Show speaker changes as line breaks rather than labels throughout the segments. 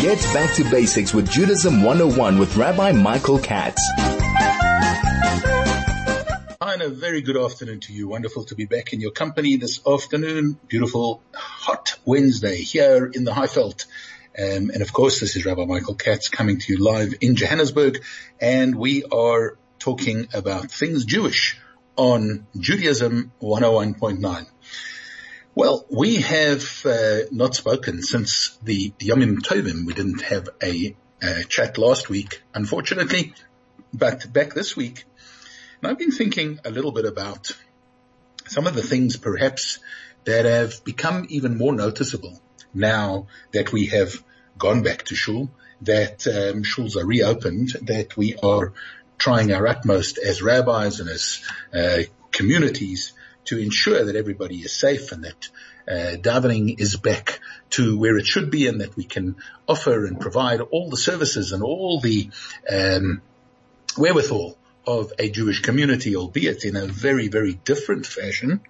Get back to basics with Judaism 101 with Rabbi Michael Katz.
And a very good afternoon to you. Wonderful to be back in your company this afternoon. Beautiful hot Wednesday here in the Highveld. Um, and of course, this is Rabbi Michael Katz coming to you live in Johannesburg. And we are talking about things Jewish on Judaism 101.9. Well, we have uh, not spoken since the Yomim Tovim. We didn't have a, a chat last week, unfortunately, but back this week. And I've been thinking a little bit about some of the things perhaps that have become even more noticeable now that we have gone back to shul, that um, shuls are reopened, that we are trying our utmost as rabbis and as uh, communities to ensure that everybody is safe and that uh, davening is back to where it should be and that we can offer and provide all the services and all the um, wherewithal of a Jewish community, albeit in a very, very different fashion.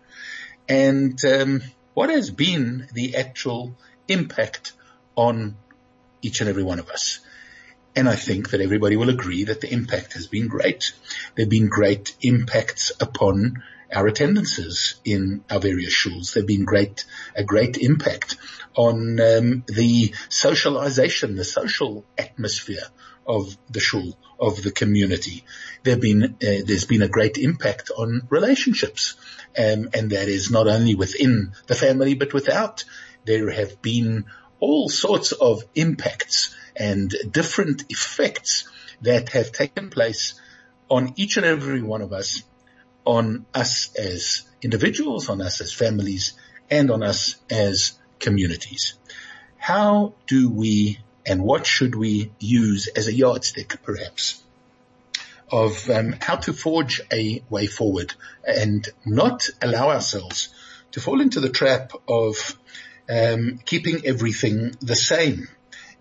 And um, what has been the actual impact on each and every one of us? And I think that everybody will agree that the impact has been great. There have been great impacts upon our attendances in our various shuls. There have been great, a great impact on um, the socialization, the social atmosphere of the shul, of the community. There have been, uh, there's been a great impact on relationships. Um, and that is not only within the family, but without. There have been all sorts of impacts and different effects that have taken place on each and every one of us, on us as individuals, on us as families, and on us as communities. How do we and what should we use as a yardstick perhaps of um, how to forge a way forward and not allow ourselves to fall into the trap of um, keeping everything the same.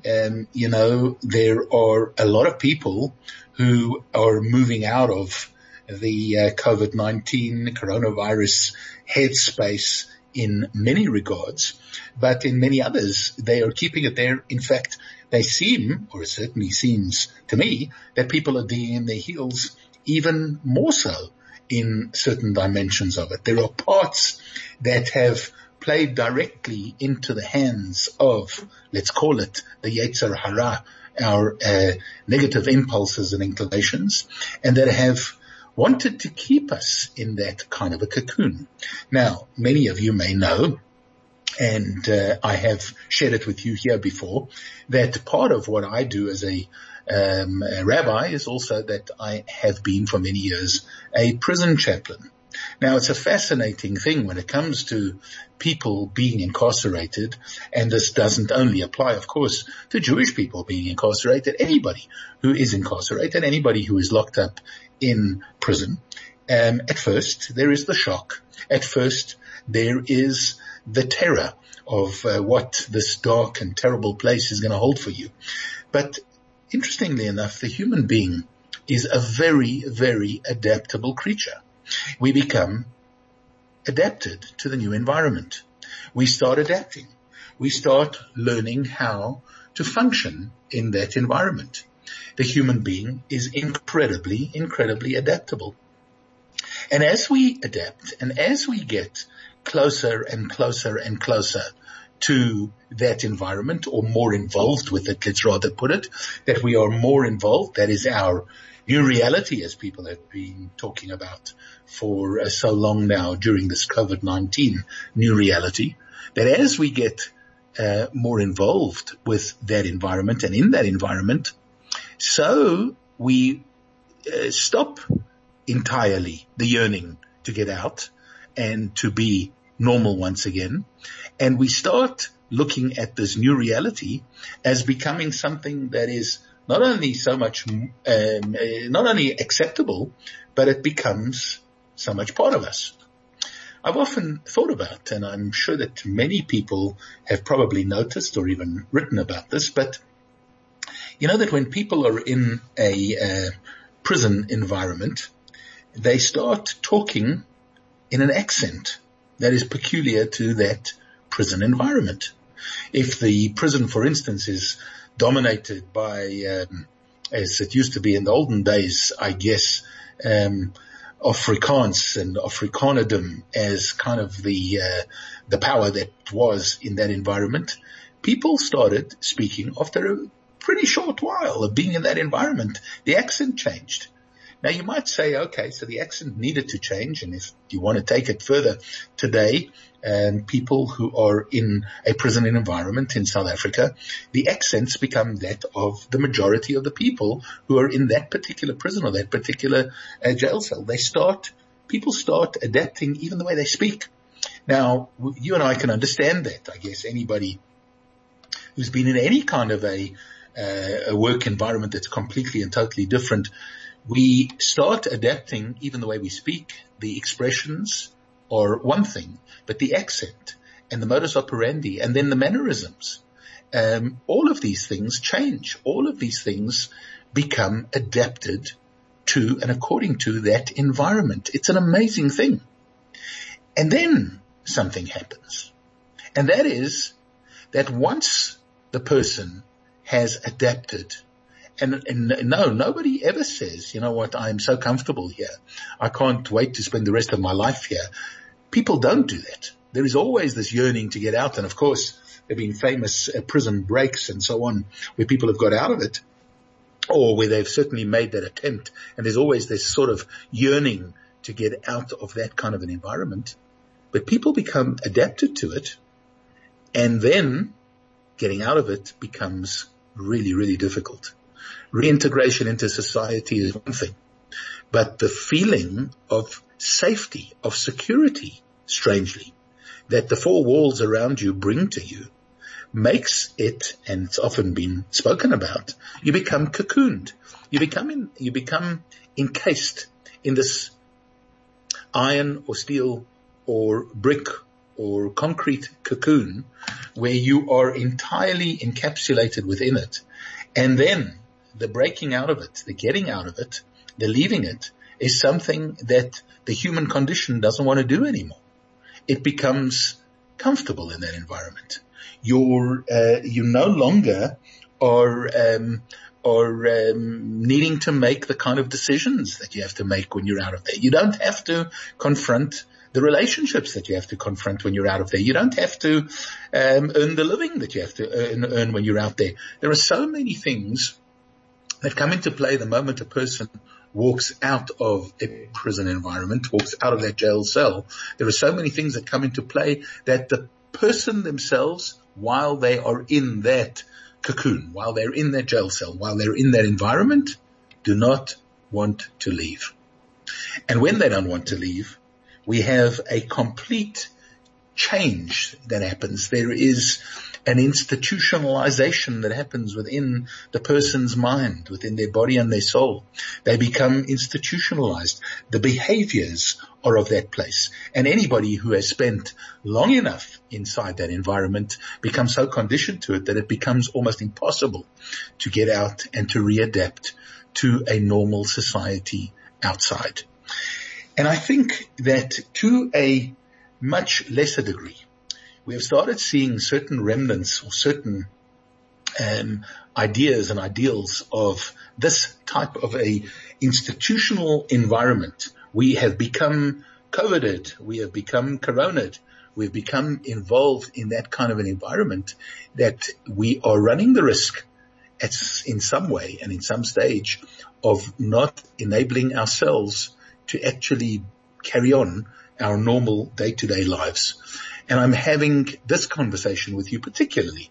Um, you know, there are a lot of people who are moving out of the uh, COVID-19 coronavirus headspace in many regards, but in many others, they are keeping it there. In fact, they seem, or it certainly seems to me, that people are digging in their heels even more so in certain dimensions of it. There are parts that have played directly into the hands of, let's call it the Yetzer Hara, our uh, negative impulses and inclinations, and that have wanted to keep us in that kind of a cocoon. Now, many of you may know, and uh, I have shared it with you here before, that part of what I do as a, um, a rabbi is also that I have been for many years a prison chaplain. Now it's a fascinating thing when it comes to people being incarcerated, and this doesn't only apply, of course, to Jewish people being incarcerated, anybody who is incarcerated, anybody who is locked up in prison. Um, at first, there is the shock. At first, there is the terror of uh, what this dark and terrible place is going to hold for you. But interestingly enough, the human being is a very, very adaptable creature we become adapted to the new environment. We start adapting. We start learning how to function in that environment. The human being is incredibly, incredibly adaptable. And as we adapt and as we get closer and closer and closer to that environment or more involved with it, let's rather put it, that we are more involved, that is our new reality as people have been talking about for uh, so long now during this COVID-19 new reality that as we get uh, more involved with that environment and in that environment, so we uh, stop entirely the yearning to get out and to be normal once again. And we start looking at this new reality as becoming something that is not only so much, um, uh, not only acceptable, but it becomes so much part of us. I've often thought about, and I'm sure that many people have probably noticed or even written about this, but you know that when people are in a uh, prison environment, they start talking in an accent that is peculiar to that prison environment. If the prison, for instance, is dominated by, um, as it used to be in the olden days, I guess, um, Afrikaans and Afrikanerdom as kind of the uh, the power that was in that environment, people started speaking after a pretty short while of being in that environment. The accent changed. Now you might say, okay, so the accent needed to change, and if you want to take it further today, um, people who are in a prison environment in South Africa, the accents become that of the majority of the people who are in that particular prison or that particular uh, jail cell. They start, people start adapting even the way they speak. Now, you and I can understand that. I guess anybody who's been in any kind of a, uh, a work environment that's completely and totally different, we start adapting even the way we speak, the expressions are one thing, but the accent and the modus operandi and then the mannerisms, um, all of these things change. All of these things become adapted to and according to that environment. It's an amazing thing. And then something happens. And that is that once the person has adapted and, and, no, nobody ever says, you know what, I'm so comfortable here. I can't wait to spend the rest of my life here. People don't do that. There is always this yearning to get out. And of course, there have been famous uh, prison breaks and so on where people have got out of it or where they've certainly made that attempt. And there's always this sort of yearning to get out of that kind of an environment. But people become adapted to it and then getting out of it becomes really, really difficult. Reintegration into society is one thing, but the feeling of safety, of security, strangely, that the four walls around you bring to you makes it, and it's often been spoken about, you become cocooned. You become in, you become encased in this iron or steel or brick or concrete cocoon where you are entirely encapsulated within it. And then the breaking out of it, the getting out of it, leaving it is something that the human condition doesn't want to do anymore. It becomes comfortable in that environment. You're, uh, you no longer are, um, are um, needing to make the kind of decisions that you have to make when you're out of there. You don't have to confront the relationships that you have to confront when you're out of there. You don't have to um, earn the living that you have to earn, earn when you're out there. There are so many things that come into play the moment a person walks out of a prison environment, walks out of that jail cell. There are so many things that come into play that the person themselves, while they are in that cocoon, while they're in that jail cell, while they're in that environment, do not want to leave. And when they don't want to leave, we have a complete change that happens. There is an institutionalization that happens within the person's mind, within their body and their soul. They become institutionalized. The behaviors are of that place. And anybody who has spent long enough inside that environment becomes so conditioned to it that it becomes almost impossible to get out and to readapt to a normal society outside. And I think that to a much lesser degree, we have started seeing certain remnants or certain um, ideas and ideals of this type of a institutional environment. We have become coveted. We have become coroned. We've become involved in that kind of an environment that we are running the risk at, in some way and in some stage of not enabling ourselves to actually carry on our normal day to day lives. And I'm having this conversation with you particularly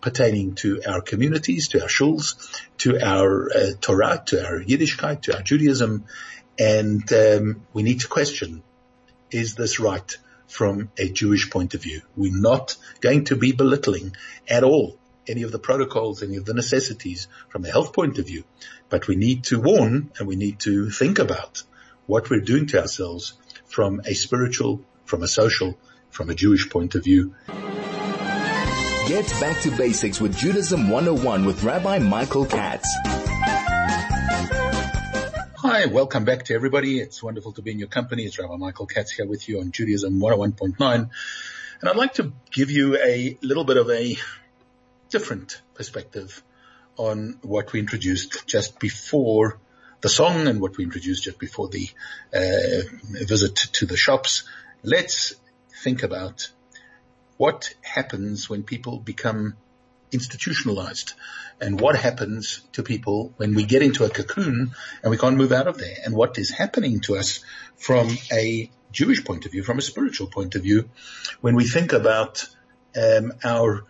pertaining to our communities, to our shuls, to our uh, Torah, to our Yiddishkeit, to our Judaism. And um, we need to question, is this right from a Jewish point of view? We're not going to be belittling at all any of the protocols, any of the necessities from a health point of view, but we need to warn and we need to think about what we're doing to ourselves from a spiritual, from a social, from a Jewish point of view.
Get back to basics with Judaism 101 with Rabbi Michael Katz.
Hi, welcome back to everybody. It's wonderful to be in your company. It's Rabbi Michael Katz here with you on Judaism 101.9. And I'd like to give you a little bit of a different perspective on what we introduced just before the song and what we introduced just before the uh, visit to the shops. Let's think about what happens when people become institutionalized and what happens to people when we get into a cocoon and we can't move out of there and what is happening to us from a Jewish point of view, from a spiritual point of view, when we think about um, our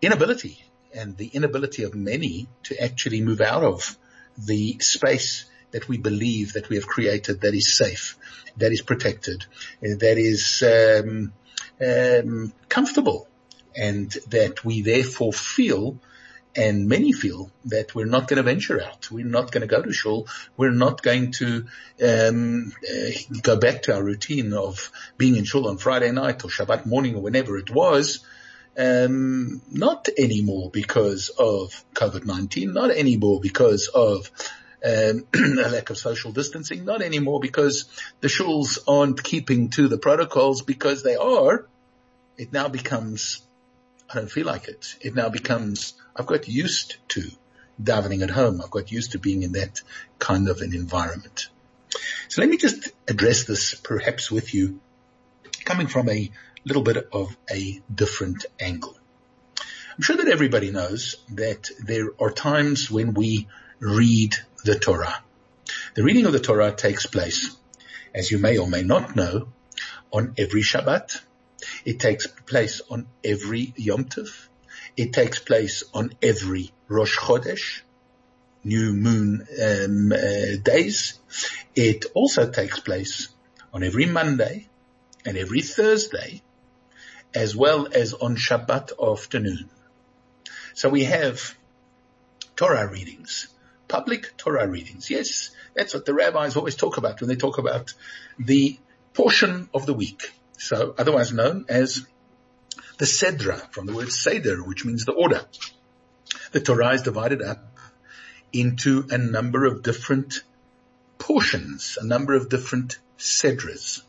inability and the inability of many to actually move out of the space that we believe that we have created that is safe, that is protected, that is um, um, comfortable, and that we therefore feel and many feel that we're not going to venture out. We're not going to go to shul. We're not going to um, uh, go back to our routine of being in shul on Friday night or Shabbat morning or whenever it was. Um, not anymore because of COVID-19, not anymore because of um, a lack of social distancing, not anymore because the shuls aren't keeping to the protocols because they are. It now becomes I don't feel like it. It now becomes, I've got used to davening at home. I've got used to being in that kind of an environment. So let me just address this perhaps with you coming from a little bit of a different angle. I'm sure that everybody knows that there are times when we read the Torah. The reading of the Torah takes place, as you may or may not know, on every Shabbat it takes place on every Yom Tov. It takes place on every Rosh Chodesh, new moon um, uh, days. It also takes place on every Monday and every Thursday, as well as on Shabbat afternoon. So we have Torah readings, public Torah readings. Yes, that's what the rabbis always talk about when they talk about the portion of the week. So otherwise known as the Sedra from the word Seder, which means the order. The Torah is divided up into a number of different portions, a number of different Sedras.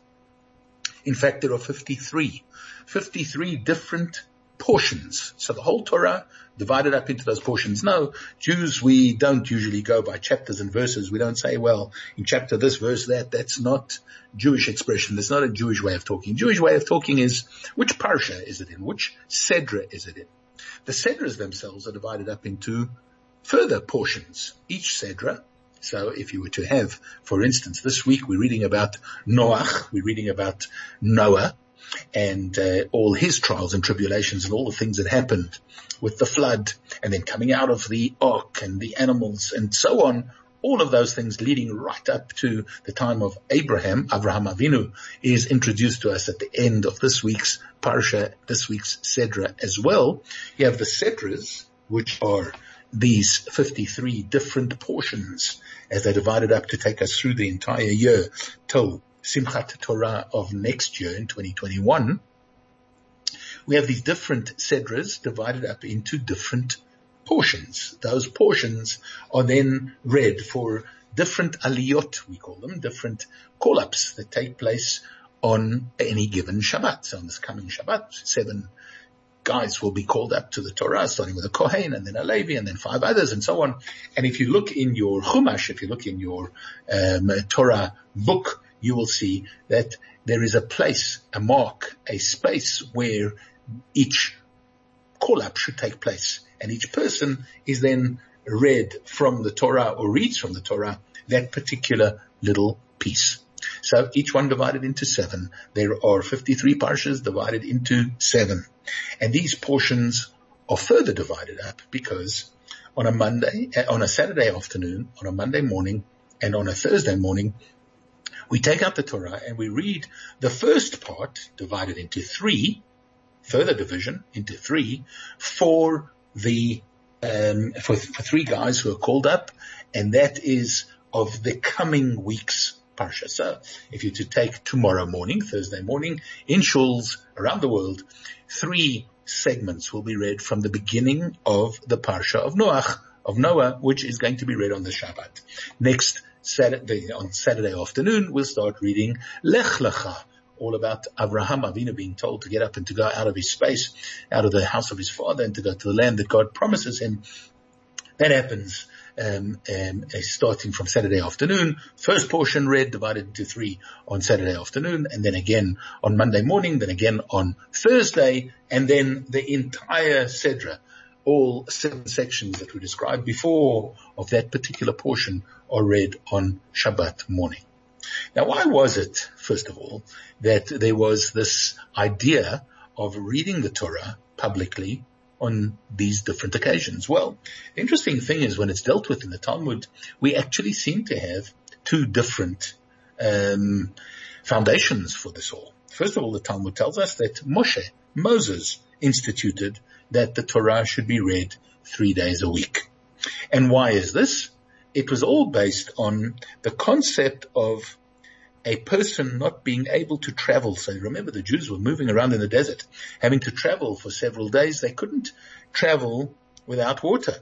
In fact, there are 53, 53 different portions. So the whole Torah divided up into those portions. No, Jews, we don't usually go by chapters and verses. We don't say, well, in chapter this, verse that. That's not Jewish expression. That's not a Jewish way of talking. Jewish way of talking is which parsha is it in? Which sedra is it in? The sedras themselves are divided up into further portions. Each sedra so if you were to have, for instance, this week we're reading about Noach, we're reading about Noah, and uh, all his trials and tribulations and all the things that happened with the flood and then coming out of the ark and the animals and so on. All of those things leading right up to the time of Abraham, Abraham Avinu is introduced to us at the end of this week's Parsha, this week's Sedra as well. You have the Sedras, which are these 53 different portions as they're divided up to take us through the entire year till Simchat Torah of next year in 2021, we have these different sedras divided up into different portions. Those portions are then read for different aliyot, we call them, different call-ups that take place on any given Shabbat. So on this coming Shabbat, seven guys will be called up to the Torah, starting with a Kohen and then a Levi and then five others and so on. And if you look in your Chumash, if you look in your um, Torah book, you will see that there is a place, a mark, a space where each call up should take place. And each person is then read from the Torah or reads from the Torah that particular little piece. So each one divided into seven. There are 53 parshas divided into seven. And these portions are further divided up because on a Monday, on a Saturday afternoon, on a Monday morning, and on a Thursday morning, we take out the Torah and we read the first part divided into three, further division into three for the, um, for, for three guys who are called up and that is of the coming week's parsha. So if you to take tomorrow morning, Thursday morning in shuls around the world, three segments will be read from the beginning of the parsha of Noach, of Noah, which is going to be read on the Shabbat. Next Saturday, on Saturday afternoon, we'll start reading Lech Lecha, all about Abraham Avinu being told to get up and to go out of his space, out of the house of his father and to go to the land that God promises him. That happens um, um, starting from Saturday afternoon. First portion read divided into three on Saturday afternoon, and then again on Monday morning, then again on Thursday, and then the entire Sedra, all seven sections that we described before of that particular portion are read on Shabbat morning. Now, why was it, first of all, that there was this idea of reading the Torah publicly on these different occasions? Well, the interesting thing is when it's dealt with in the Talmud, we actually seem to have two different um, foundations for this all. First of all, the Talmud tells us that Moshe, Moses, instituted that the Torah should be read three days a week. And why is this? It was all based on the concept of a person not being able to travel. So remember the Jews were moving around in the desert, having to travel for several days. They couldn't travel without water.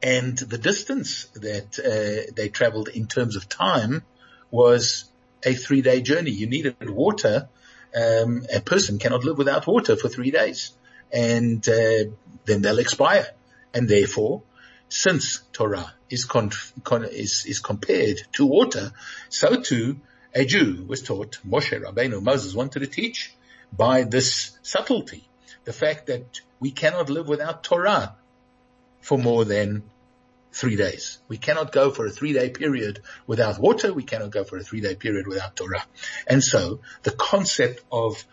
And the distance that uh, they traveled in terms of time was a three day journey. You needed water. Um, a person cannot live without water for three days and uh, then they'll expire. And therefore, since Torah is, con- con- is, is compared to water, so too a Jew was taught, Moshe Rabbeinu, Moses wanted to teach by this subtlety, the fact that we cannot live without Torah for more than three days. We cannot go for a three day period without water. We cannot go for a three day period without Torah. And so the concept of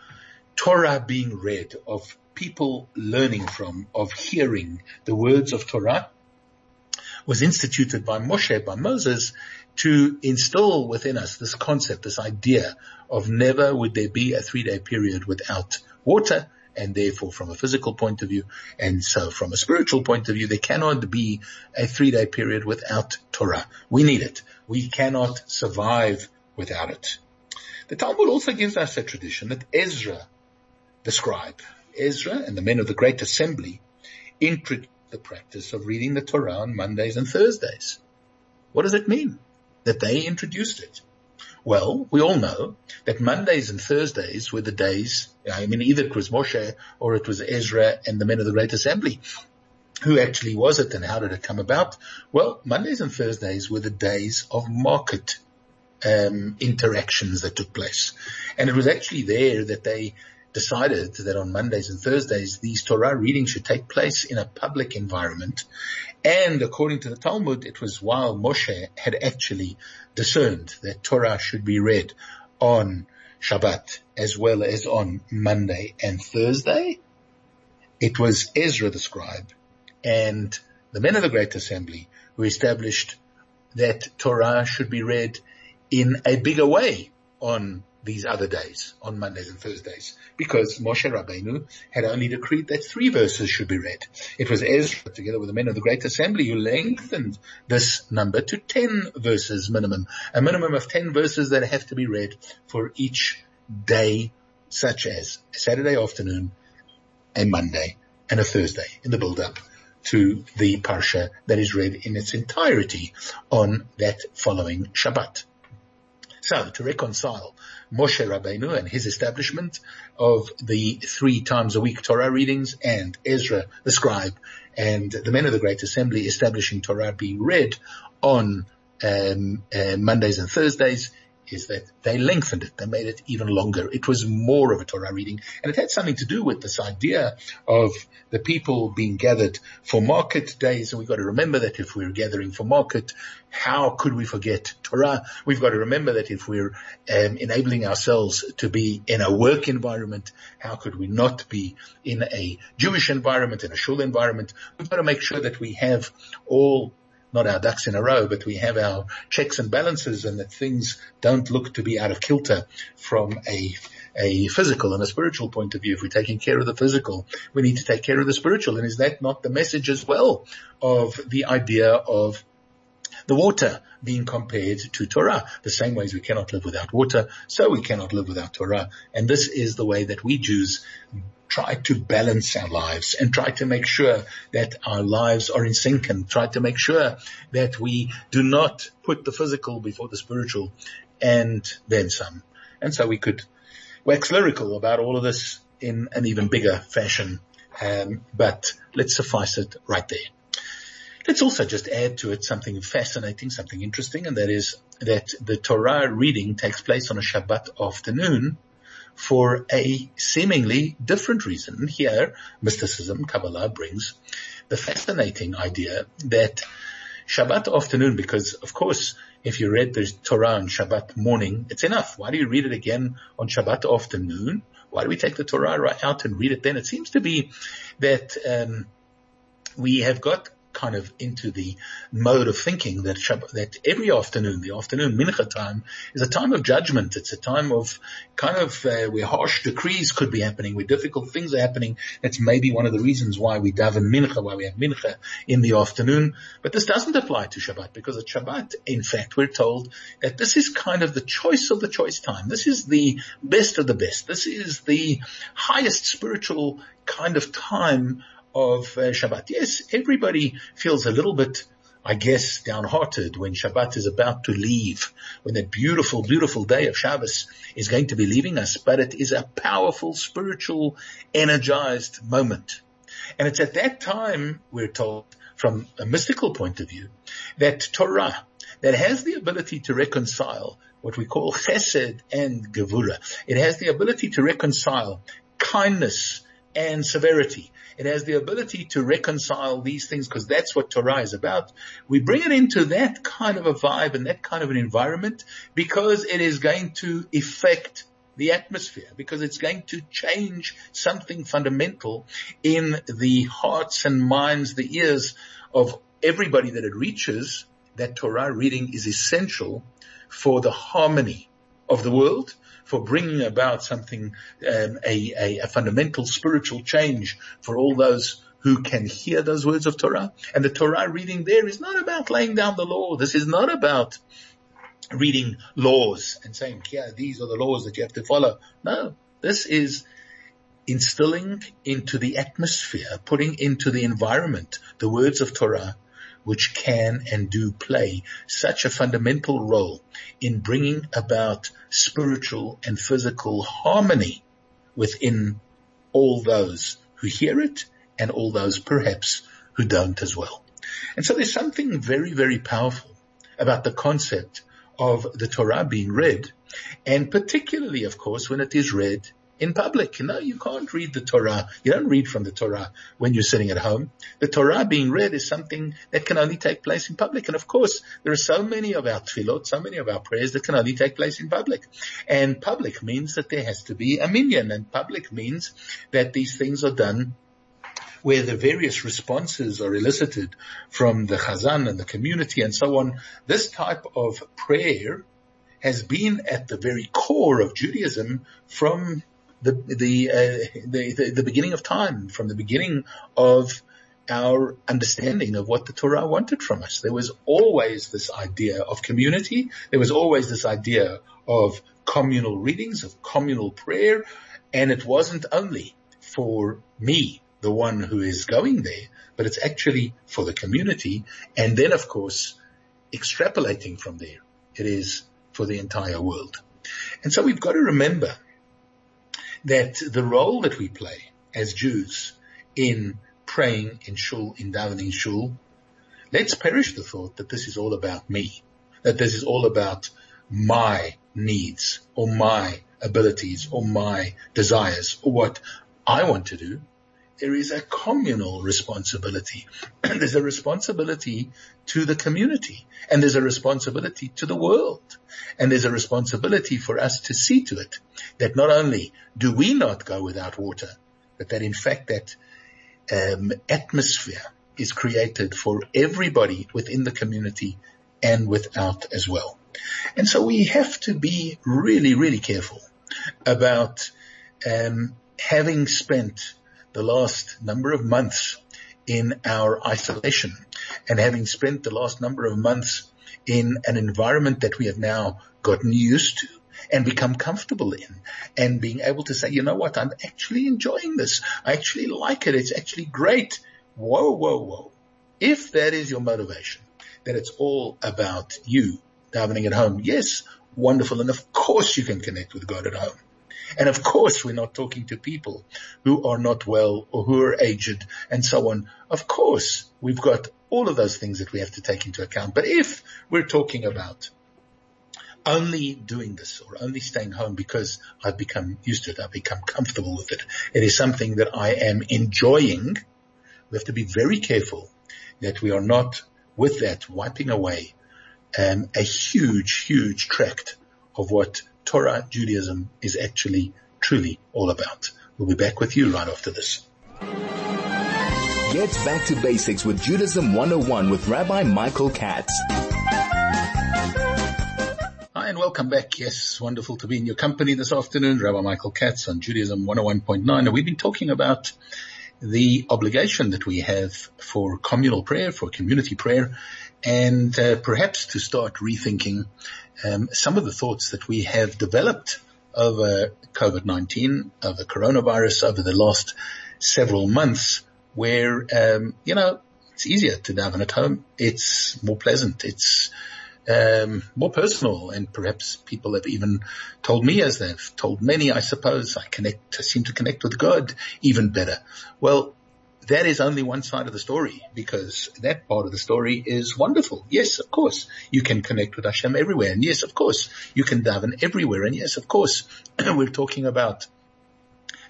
Torah being read, of people learning from, of hearing the words of Torah, was instituted by Moshe, by Moses, to instill within us this concept, this idea of never would there be a three day period without water, and therefore from a physical point of view, and so from a spiritual point of view, there cannot be a three day period without Torah. We need it. We cannot survive without it. The Talmud also gives us a tradition that Ezra, the scribe, Ezra and the men of the Great Assembly the practice of reading the Torah on Mondays and Thursdays. What does it mean that they introduced it? Well, we all know that Mondays and Thursdays were the days, I mean, either it was Moshe or it was Ezra and the men of the Great Assembly. Who actually was it and how did it come about? Well, Mondays and Thursdays were the days of market um, interactions that took place. And it was actually there that they decided that on Mondays and Thursdays, these Torah readings should take place in a public environment. And according to the Talmud, it was while Moshe had actually discerned that Torah should be read on Shabbat as well as on Monday and Thursday. It was Ezra the scribe and the men of the Great Assembly who established that Torah should be read in a bigger way on these other days, on Mondays and Thursdays, because Moshe Rabbeinu had only decreed that three verses should be read. It was Ezra, together with the men of the Great Assembly, who lengthened this number to ten verses minimum, a minimum of ten verses that have to be read for each day, such as a Saturday afternoon, a Monday, and a Thursday in the build-up to the Parsha that is read in its entirety on that following Shabbat. So to reconcile Moshe Rabbeinu and his establishment of the three times a week Torah readings and Ezra the scribe and the men of the Great Assembly establishing Torah being read on um, uh, Mondays and Thursdays is that they lengthened it. They made it even longer. It was more of a Torah reading and it had something to do with this idea of the people being gathered for market days. And we've got to remember that if we're gathering for market, how could we forget Torah? We've got to remember that if we're um, enabling ourselves to be in a work environment, how could we not be in a Jewish environment, in a shul environment? We've got to make sure that we have all not our ducks in a row, but we have our checks and balances and that things don't look to be out of kilter from a a physical and a spiritual point of view. If we're taking care of the physical, we need to take care of the spiritual. And is that not the message as well of the idea of the water being compared to Torah. The same way as we cannot live without water, so we cannot live without Torah. And this is the way that we Jews try to balance our lives and try to make sure that our lives are in sync and try to make sure that we do not put the physical before the spiritual and then some. And so we could wax lyrical about all of this in an even bigger fashion. Um, but let's suffice it right there. Let's also just add to it something fascinating, something interesting, and that is that the Torah reading takes place on a Shabbat afternoon for a seemingly different reason. Here, mysticism, Kabbalah brings the fascinating idea that Shabbat afternoon, because of course, if you read the Torah on Shabbat morning, it's enough. Why do you read it again on Shabbat afternoon? Why do we take the Torah right out and read it then? It seems to be that um, we have got kind of into the mode of thinking that Shabbat, that every afternoon, the afternoon mincha time, is a time of judgment. It's a time of kind of uh, where harsh decrees could be happening, where difficult things are happening. That's maybe one of the reasons why we daven mincha, why we have mincha in the afternoon. But this doesn't apply to Shabbat because at Shabbat, in fact, we're told that this is kind of the choice of the choice time. This is the best of the best. This is the highest spiritual kind of time of uh, Shabbat. Yes, everybody feels a little bit, I guess, downhearted when Shabbat is about to leave, when that beautiful, beautiful day of Shabbos is going to be leaving us, but it is a powerful, spiritual, energized moment. And it's at that time, we're told, from a mystical point of view, that Torah, that has the ability to reconcile what we call chesed and gevura. It has the ability to reconcile kindness and severity. It has the ability to reconcile these things because that's what Torah is about. We bring it into that kind of a vibe and that kind of an environment because it is going to affect the atmosphere because it's going to change something fundamental in the hearts and minds, the ears of everybody that it reaches. That Torah reading is essential for the harmony of the world for bringing about something, um, a, a, a fundamental spiritual change for all those who can hear those words of Torah. And the Torah reading there is not about laying down the law. This is not about reading laws and saying, yeah, these are the laws that you have to follow. No, this is instilling into the atmosphere, putting into the environment the words of Torah which can and do play such a fundamental role in bringing about spiritual and physical harmony within all those who hear it and all those perhaps who don't as well. And so there's something very, very powerful about the concept of the Torah being read and particularly, of course, when it is read in public. No, you can't read the Torah. You don't read from the Torah when you're sitting at home. The Torah being read is something that can only take place in public. And of course, there are so many of our tefillot, so many of our prayers that can only take place in public. And public means that there has to be a minyan and public means that these things are done where the various responses are elicited from the chazan and the community and so on. This type of prayer has been at the very core of Judaism from the the, uh, the, the the beginning of time, from the beginning of our understanding of what the Torah wanted from us. There was always this idea of community. There was always this idea of communal readings, of communal prayer. And it wasn't only for me, the one who is going there, but it's actually for the community. And then of course, extrapolating from there, it is for the entire world. And so we've got to remember that the role that we play as Jews in praying in shul, in davening shul, let's perish the thought that this is all about me, that this is all about my needs or my abilities or my desires or what I want to do. There is a communal responsibility. there's a responsibility to the community and there's a responsibility to the world and there's a responsibility for us to see to it that not only do we not go without water, but that in fact that um, atmosphere is created for everybody within the community and without as well. And so we have to be really, really careful about um, having spent the last number of months in our isolation and having spent the last number of months in an environment that we have now gotten used to and become comfortable in and being able to say, you know what, I'm actually enjoying this. I actually like it. It's actually great. Whoa, whoa, whoa. If that is your motivation, that it's all about you davening at home, yes, wonderful. And of course you can connect with God at home. And of course, we're not talking to people who are not well or who are aged and so on. Of course, we've got all of those things that we have to take into account. But if we're talking about only doing this or only staying home because I've become used to it, I've become comfortable with it, it is something that I am enjoying, we have to be very careful that we are not with that wiping away um, a huge, huge tract of what Torah Judaism is actually truly all about. We'll be back with you right after this.
Get back to basics with Judaism 101 with Rabbi Michael Katz.
Hi and welcome back. Yes, wonderful to be in your company this afternoon. Rabbi Michael Katz on Judaism 101.9. And we've been talking about the obligation that we have for communal prayer, for community prayer, and uh, perhaps to start rethinking um, some of the thoughts that we have developed over COVID-19, over coronavirus, over the last several months, where um, you know it's easier to daven at home. It's more pleasant. It's um, more personal, and perhaps people have even told me, as they've told many, I suppose, I connect, I seem to connect with God even better. Well, that is only one side of the story because that part of the story is wonderful. Yes, of course, you can connect with Hashem everywhere. And yes, of course, you can daven everywhere. And yes, of course, we're talking about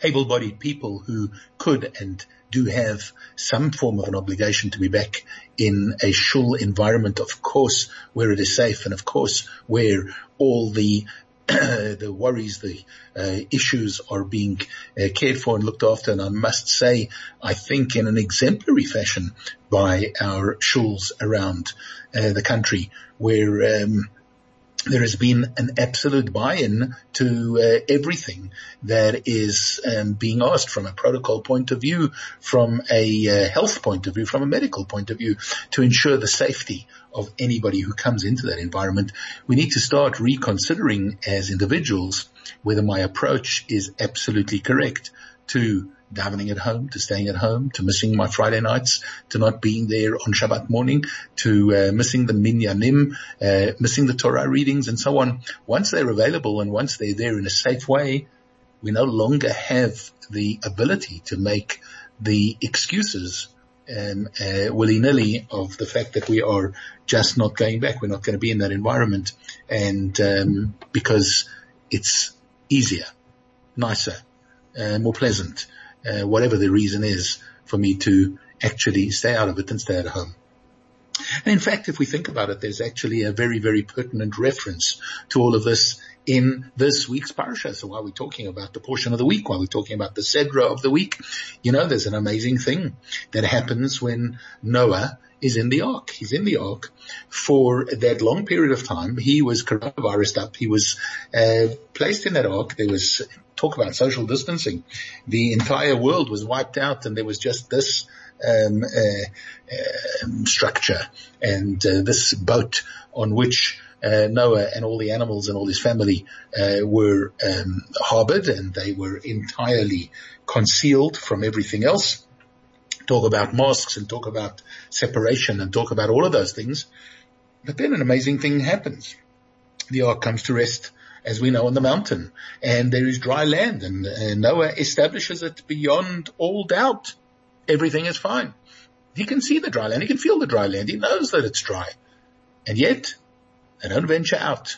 able-bodied people who could and do have some form of an obligation to be back in a shul environment, of course, where it is safe and of course where all the the worries, the uh, issues are being uh, cared for and looked after. And I must say, I think in an exemplary fashion by our shuls around uh, the country where um, there has been an absolute buy-in to uh, everything that is um, being asked from a protocol point of view, from a uh, health point of view, from a medical point of view, to ensure the safety of anybody who comes into that environment. We need to start reconsidering as individuals whether my approach is absolutely correct to davening at home, to staying at home, to missing my Friday nights, to not being there on Shabbat morning, to uh, missing the minyanim, uh, missing the Torah readings and so on. Once they're available and once they're there in a safe way, we no longer have the ability to make the excuses um, uh, willy-nilly of the fact that we are just not going back. We're not going to be in that environment, and um, because it's easier, nicer, uh, more pleasant, uh, whatever the reason is for me to actually stay out of it and stay at home. And in fact, if we think about it, there's actually a very, very pertinent reference to all of this in this week's parasha. So while we're talking about the portion of the week, while we're talking about the Sedra of the week, you know, there's an amazing thing that happens when Noah is in the ark. He's in the ark for that long period of time. He was coronavirus up. He was uh, placed in that ark. There was talk about social distancing. The entire world was wiped out and there was just this um, uh, uh, structure and uh, this boat on which uh, Noah and all the animals and all his family uh, were um, harbored and they were entirely concealed from everything else. Talk about masks and talk about separation and talk about all of those things. But then an amazing thing happens. The ark comes to rest as we know on the mountain and there is dry land and, and Noah establishes it beyond all doubt. Everything is fine. He can see the dry land. He can feel the dry land. He knows that it's dry. And yet they don't venture out.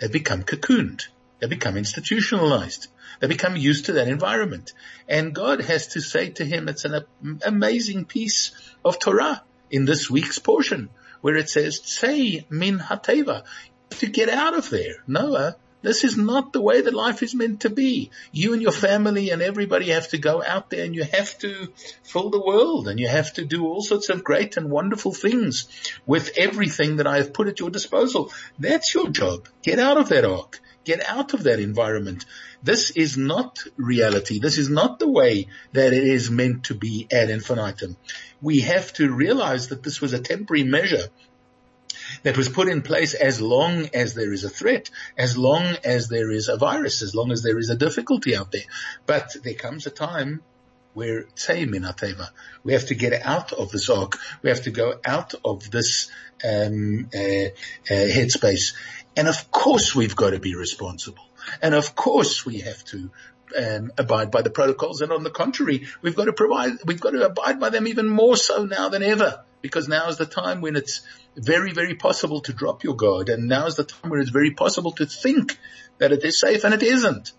They become cocooned. They become institutionalized. They become used to that environment. And God has to say to him, it's an amazing piece of Torah in this week's portion where it says, tzei min hateva, to get out of there. Noah, this is not the way that life is meant to be. You and your family and everybody have to go out there and you have to fill the world and you have to do all sorts of great and wonderful things with everything that I have put at your disposal. That's your job. Get out of that ark. Get out of that environment. This is not reality. This is not the way that it is meant to be ad infinitum. We have to realize that this was a temporary measure that was put in place as long as there is a threat, as long as there is a virus, as long as there is a difficulty out there. But there comes a time we're tzei min hateva. We have to get out of this ark. We have to go out of this um, uh, uh, headspace. And of course we've got to be responsible. And of course we have to um, abide by the protocols. And on the contrary, we've got to provide, we've got to abide by them even more so now than ever, because now is the time when it's very, very possible to drop your guard. And now is the time when it's very possible to think that it is safe and it isn't.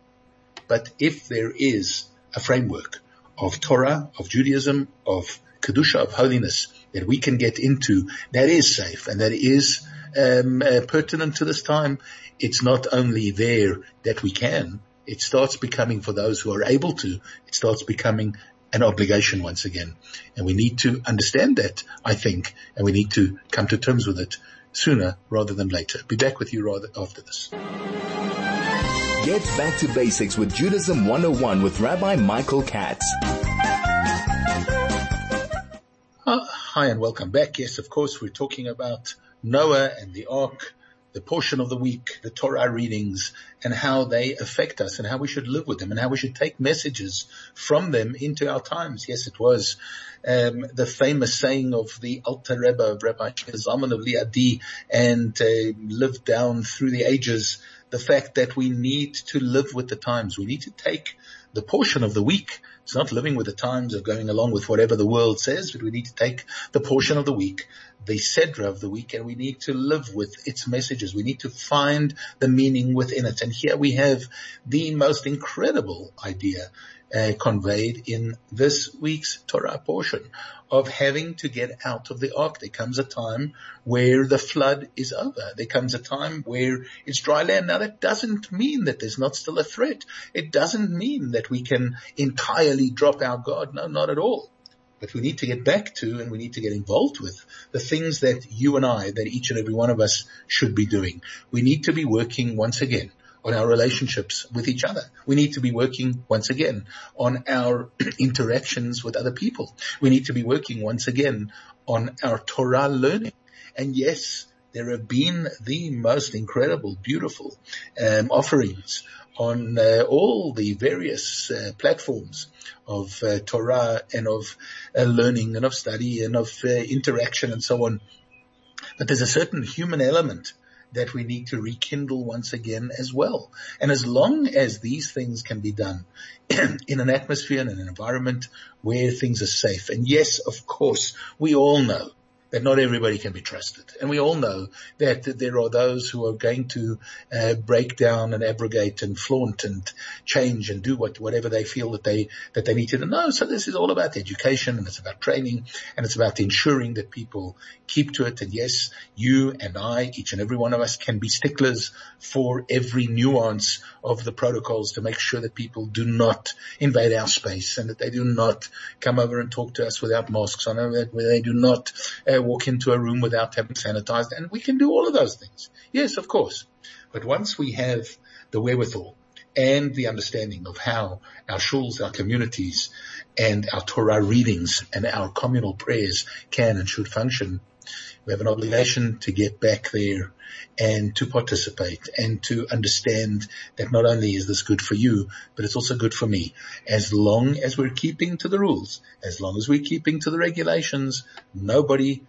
But if there is a framework of Torah, of Judaism, of Kedusha, of holiness that we can get into that is safe and that is um, uh, pertinent to this time, it's not only there that we can, it starts becoming for those who are able to, it starts becoming an obligation once again. And we need to understand that, I think, and we need to come to terms with it sooner rather than later. Be back with you rather after this.
Get back to basics with Judaism 101 with Rabbi Michael Katz.
Uh, hi and welcome back. Yes, of course, we're talking about Noah and the ark, the portion of the week, the Torah readings, and how they affect us and how we should live with them and how we should take messages from them into our times. Yes, it was um, the famous saying of the Alter Rebbe of Rabbi Zalman of Liadi and uh, lived down through the ages the fact that we need to live with the times. We need to take the portion of the week. It's not living with the times of going along with whatever the world says, but we need to take the portion of the week, the Sedra of the week, and we need to live with its messages. We need to find the meaning within it. And here we have the most incredible idea uh, conveyed in this week's Torah portion of having to get out of the ark. There comes a time where the flood is over. There comes a time where it's dry land. Now that doesn't mean that there's not still a threat. It doesn't mean that we can entirely drop our guard. No, not at all. But we need to get back to and we need to get involved with the things that you and I, that each and every one of us should be doing. We need to be working once again on our relationships with each other. We need to be working once again on our interactions with other people. We need to be working once again on our Torah learning. And yes, there have been the most incredible, beautiful um, offerings on uh, all the various uh, platforms of uh, Torah and of uh, learning and of study and of uh, interaction and so on. But there's a certain human element that we need to rekindle once again as well. And as long as these things can be done in an atmosphere and an environment where things are safe, and yes, of course, we all know that not everybody can be trusted. And we all know that, there are those who are going to uh, break down and abrogate and flaunt and change and do what, whatever they feel that they, that they need to know. So this is all about education and it's about training and it's about ensuring that people keep to it. And yes, you and I, each and every one of us can be sticklers for every nuance of the protocols to make sure that people do not invade our space and that they do not come over and talk to us without masks on, that they do not uh, walk into a room without having sanitized. And we can do all of those things. Yes, of course. But once we have the wherewithal and the understanding of how our shuls, our communities, and our Torah readings and our communal prayers can and should function, we have an obligation to get back there and to participate and to understand that not only is this good for you, but it's also good for me. As long as we're keeping to the rules, as long as we're keeping to the regulations, nobody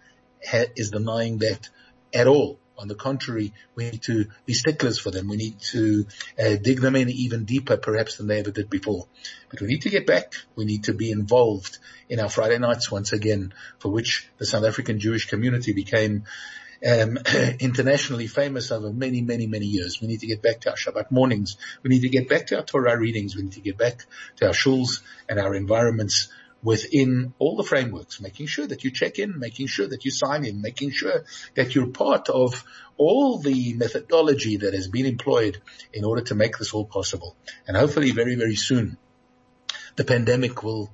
ha- is denying that at all. On the contrary, we need to be sticklers for them. We need to uh, dig them in even deeper perhaps than they ever did before. But we need to get back. We need to be involved in our Friday nights once again, for which the South African Jewish community became um, internationally famous over many, many, many years. We need to get back to our Shabbat mornings. We need to get back to our Torah readings. We need to get back to our shuls and our environments within all the frameworks, making sure that you check in, making sure that you sign in, making sure that you're part of all the methodology that has been employed in order to make this all possible. And hopefully very, very soon, the pandemic will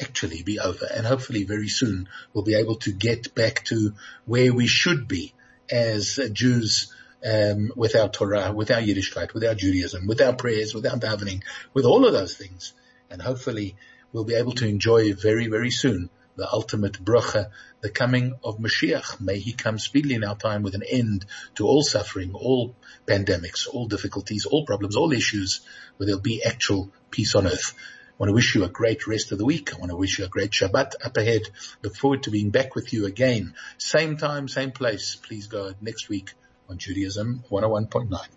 actually be over and hopefully very soon we'll be able to get back to where we should be as Jews um, with our Torah, with our Yiddishkeit, with our Judaism, with our prayers, with our davening, with all of those things. And hopefully we'll be able to enjoy very, very soon the ultimate bracha, the coming of Mashiach. May he come speedily in our time with an end to all suffering, all pandemics, all difficulties, all problems, all issues, where there'll be actual peace on earth. I want to wish you a great rest of the week. I want to wish you a great Shabbat up ahead. Look forward to being back with you again. Same time, same place. Please God next week on Judaism 101.9.